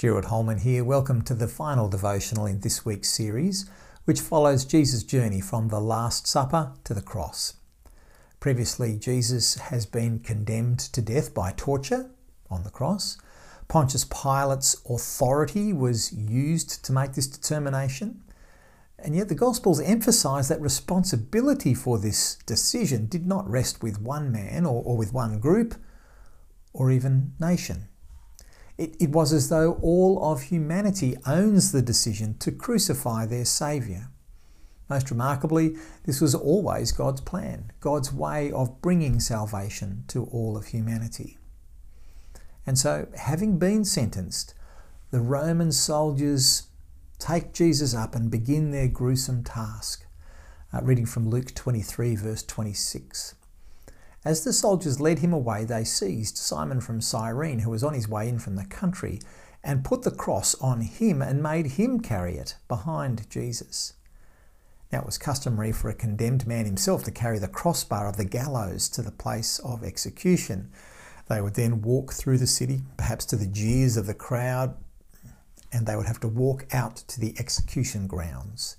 Stuart Holman here. Welcome to the final devotional in this week's series, which follows Jesus' journey from the Last Supper to the cross. Previously, Jesus has been condemned to death by torture on the cross. Pontius Pilate's authority was used to make this determination. And yet, the Gospels emphasise that responsibility for this decision did not rest with one man or, or with one group or even nation. It, it was as though all of humanity owns the decision to crucify their Saviour. Most remarkably, this was always God's plan, God's way of bringing salvation to all of humanity. And so, having been sentenced, the Roman soldiers take Jesus up and begin their gruesome task. Uh, reading from Luke 23, verse 26. As the soldiers led him away, they seized Simon from Cyrene, who was on his way in from the country, and put the cross on him and made him carry it behind Jesus. Now it was customary for a condemned man himself to carry the crossbar of the gallows to the place of execution. They would then walk through the city, perhaps to the jeers of the crowd, and they would have to walk out to the execution grounds.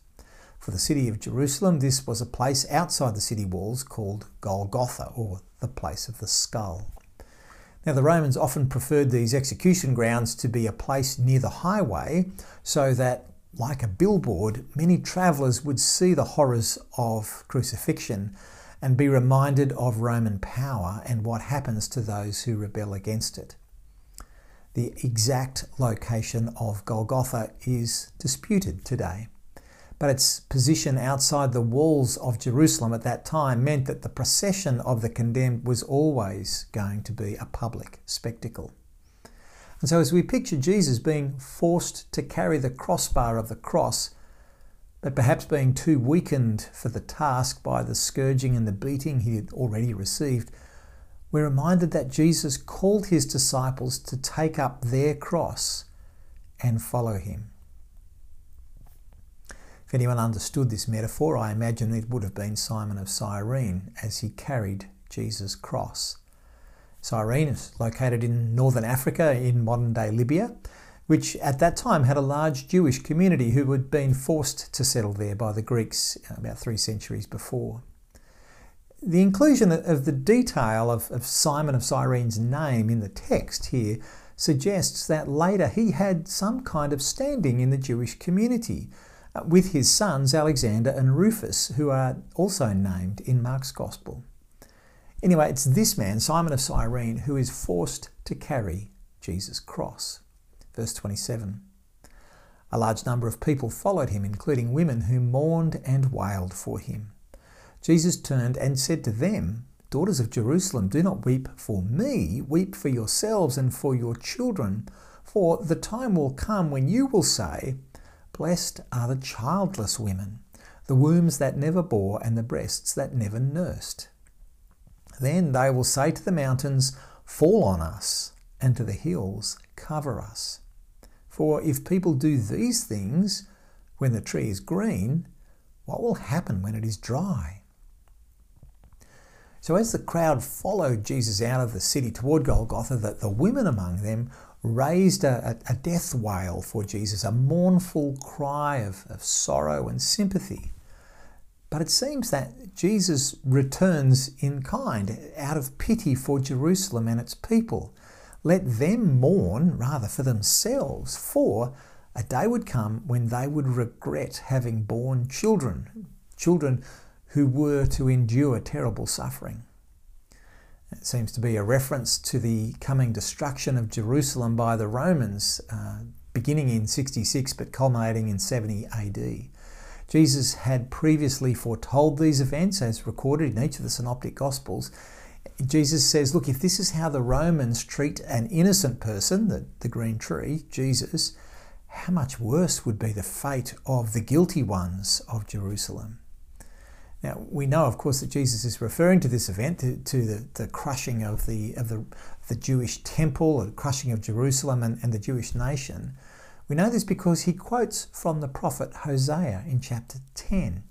For the city of Jerusalem, this was a place outside the city walls called Golgotha, or the place of the skull. Now, the Romans often preferred these execution grounds to be a place near the highway so that, like a billboard, many travellers would see the horrors of crucifixion and be reminded of Roman power and what happens to those who rebel against it. The exact location of Golgotha is disputed today but its position outside the walls of Jerusalem at that time meant that the procession of the condemned was always going to be a public spectacle. And so, as we picture Jesus being forced to carry the crossbar of the cross, but perhaps being too weakened for the task by the scourging and the beating he had already received, we're reminded that Jesus called his disciples to take up their cross and follow him. If anyone understood this metaphor, I imagine it would have been Simon of Cyrene as he carried Jesus' cross. Cyrene is located in northern Africa in modern day Libya, which at that time had a large Jewish community who had been forced to settle there by the Greeks about three centuries before. The inclusion of the detail of, of Simon of Cyrene's name in the text here suggests that later he had some kind of standing in the Jewish community with his sons Alexander and Rufus, who are also named in Mark's Gospel. Anyway, it's this man, Simon of Cyrene, who is forced to carry Jesus' cross. Verse 27. A large number of people followed him, including women who mourned and wailed for him. Jesus turned and said to them, Daughters of Jerusalem, do not weep for me, weep for yourselves and for your children, for the time will come when you will say, Blessed are the childless women, the wombs that never bore, and the breasts that never nursed. Then they will say to the mountains, Fall on us, and to the hills, Cover us. For if people do these things when the tree is green, what will happen when it is dry? So, as the crowd followed Jesus out of the city toward Golgotha, that the women among them raised a, a, death wail for Jesus, a mournful cry of, of sorrow and sympathy. But it seems that Jesus returns in kind, out of pity for Jerusalem and its people. Let them mourn rather for themselves, for a day would come when they would regret having borne children, children who were to endure terrible suffering. It seems to be a reference to the coming destruction of Jerusalem by the Romans, uh, beginning in 66 but culminating in 70 AD. Jesus had previously foretold these events as recorded in each of the synoptic gospels. Jesus says, Look, if this is how the Romans treat an innocent person, the, the green tree, Jesus, how much worse would be the fate of the guilty ones of Jerusalem? Now, we know, of course, that Jesus is referring to this event, to, to the, the crushing of the, of the, the Jewish temple, the crushing of Jerusalem and, and the Jewish nation. We know this because he quotes from the prophet Hosea in chapter 10.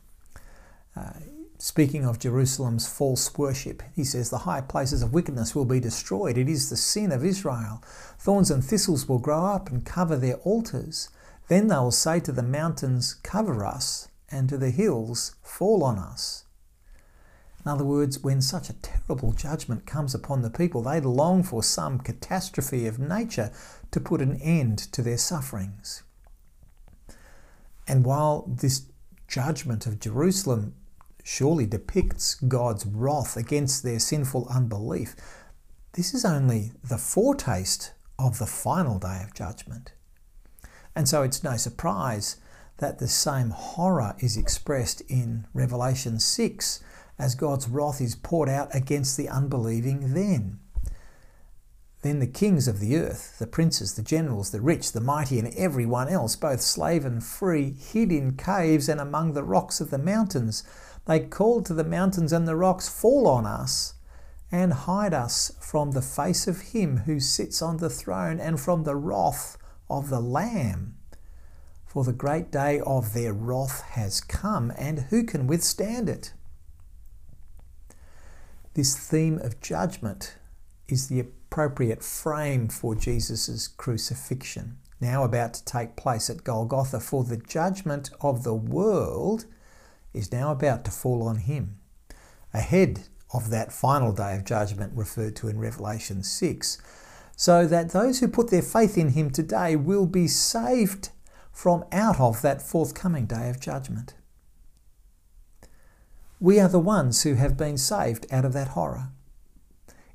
Uh, speaking of Jerusalem's false worship, he says, The high places of wickedness will be destroyed. It is the sin of Israel. Thorns and thistles will grow up and cover their altars. Then they will say to the mountains, Cover us, and to the hills, Fall on us. In other words, when such a terrible judgment comes upon the people, they long for some catastrophe of nature to put an end to their sufferings. And while this judgment of Jerusalem surely depicts God's wrath against their sinful unbelief, this is only the foretaste of the final day of judgment. And so it's no surprise that the same horror is expressed in Revelation 6 as God's wrath is poured out against the unbelieving then. Then the kings of the earth, the princes, the generals, the rich, the mighty, and everyone else, both slave and free, hid in caves and among the rocks of the mountains. They called to the mountains and the rocks, Fall on us and hide us from the face of him who sits on the throne and from the wrath of the Lamb. For the great day of their wrath has come, and who can withstand it? This theme of judgment is the appropriate frame for Jesus' crucifixion, now about to take place at Golgotha, for the judgment of the world is now about to fall on him. Ahead of that final day of judgment referred to in Revelation 6, so that those who put their faith in him today will be saved from out of that forthcoming day of judgment. We are the ones who have been saved out of that horror.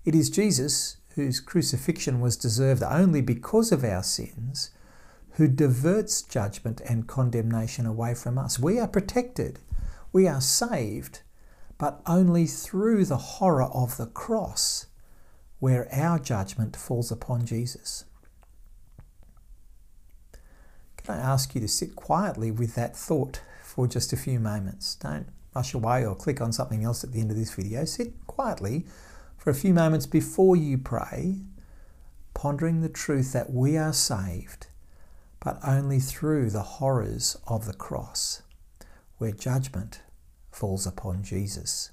It is Jesus whose crucifixion was deserved only because of our sins, who diverts judgment and condemnation away from us. We are protected, we are saved, but only through the horror of the cross, where our judgment falls upon Jesus. I ask you to sit quietly with that thought for just a few moments? Don't rush away or click on something else at the end of this video. Sit quietly for a few moments before you pray, pondering the truth that we are saved, but only through the horrors of the cross, where judgment falls upon Jesus.